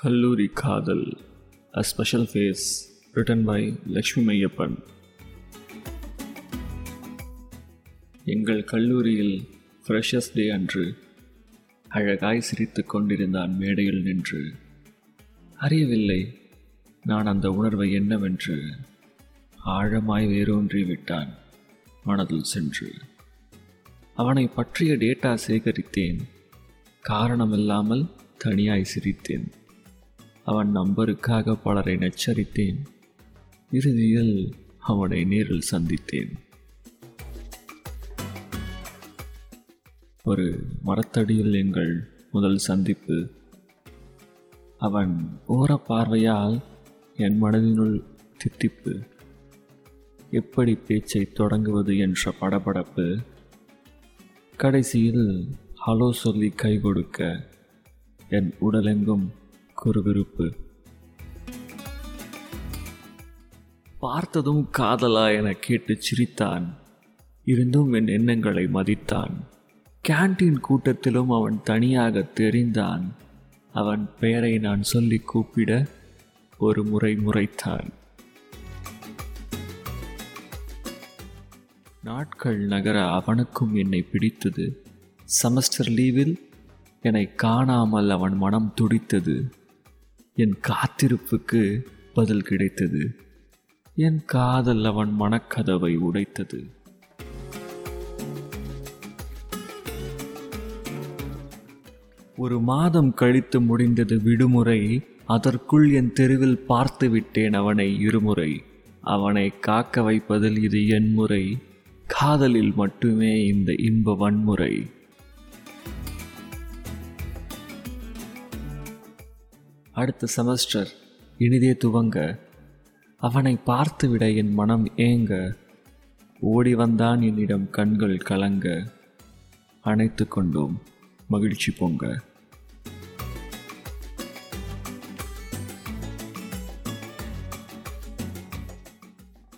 கல்லூரி காதல் a special face written by Lakshmi Maiyappan. எங்கள் கல்லூரியில் ஃப்ரெஷர்ஸ் டே அன்று அழகாய் சிரித்து கொண்டிருந்தான் மேடையில் நின்று. அறியவில்லை நான் அந்த உணர்வை என்னவென்று ஆழமாய் வேரூன்றி விட்டான் மனதில் சென்று. அவனை பற்றிய டேட்டா சேகரித்தேன் காரணமில்லாமல் தனியாய் சிரித்தேன். அவன் நம்பருக்காக பலரை நச்சரித்தேன். இறுதியில் அவனை நேரில் சந்தித்தேன். ஒரு மரத்தடியில் எங்கள் முதல் சந்திப்பு. அவன் ஓர பார்வையால் என் மனதினுள் தித்திப்பு. எப்படி பேச்சை தொடங்குவது என்ற படபடப்பு. கடைசியில் ஹலோ சொல்லி கை கொடுக்க என் உடலெங்கும் குறுகுறுப்பு பார்த்ததும் காதலா என கேட்டு சிரித்தான். இருந்தும் என் எண்ணங்களை மதித்தான். கேண்டீன் கூட்டத்திலும் அவன் தனியாக தெரிந்தான். அவன் பெயரை நான் சொல்லி கூப்பிட ஒரு முறை முறைத்தான். நாட்கள் நகர அவனுக்கும் என்னை பிடித்தது. செமஸ்டர் லீவில் என்னை காணாமல் அவன் மனம் துடித்தது. என் காத்திருப்புக்கு பதில் கிடைத்தது. என் காதல் அவன் மனக்கதவை உடைத்தது. ஒரு மாதம் கழித்து முடிந்தது விடுமுறை அதற்குள் என் தெருவில் பார்த்து விட்டேன் அவனை இருமுறை. அவனை காக்க வைப்பதில் இது என் முறை. காதலில் மட்டுமே இந்த இன்ப வன்முறை. அடுத்த செமஸ்டர் இனிதே துவங்க அவனை பார்த்துவிட என் மனம் ஏங்க. ஓடி வந்தான் என்னிடம் கண்கள் கலங்க. அணைத்து கொண்டோம் மகிழ்ச்சி பொங்க.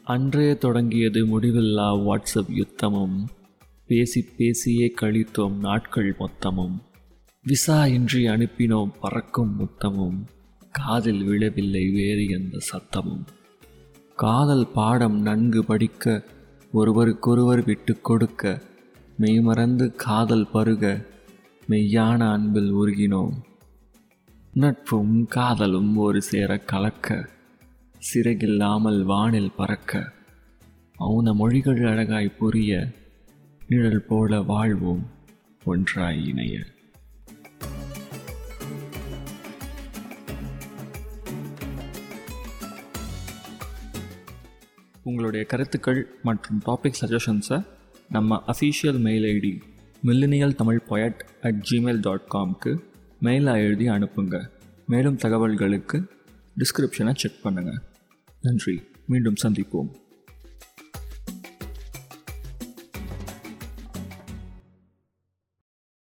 அன்றே தொடங்கியது முடிவில்லா வாட்ஸ்அப் யுத்தமும். பேசி பேசியே கழித்தோம் நாட்கள் மொத்தமும். விசா இன்றி அனுப்பினோம் பறக்கும் முத்தமும். காதில் விழவில்லை வேறு எந்த சத்தமும். காதல் பாடம் நன்கு படிக்க ஒருவருக்கொருவர் விட்டு கொடுக்க மெய்மறந்து காதல் பருக மெய்யான அன்பில் உருகினோம். நட்பும் காதலும் ஒரு சேர கலக்க சிறகில்லாமல் வானில் பறக்க மௌன மொழிகள் அழகாய் புரிய நிழல் போல வாழ்வோம் ஒன்றாய் இணைய. உங்களுடைய கருத்துக்கள் மற்றும் டாபிக் சஜஷன்ஸை நம்ம official mail ID millennial Tamil poet at Gmail dot காம்க்கு மெயிலாக எழுதி அனுப்புங்க. மேலும் தகவல்களுக்கு டிஸ்கிரிப்ஷனை செக் பண்ணுங்கள் நன்றி. மீண்டும் சந்திப்போம்.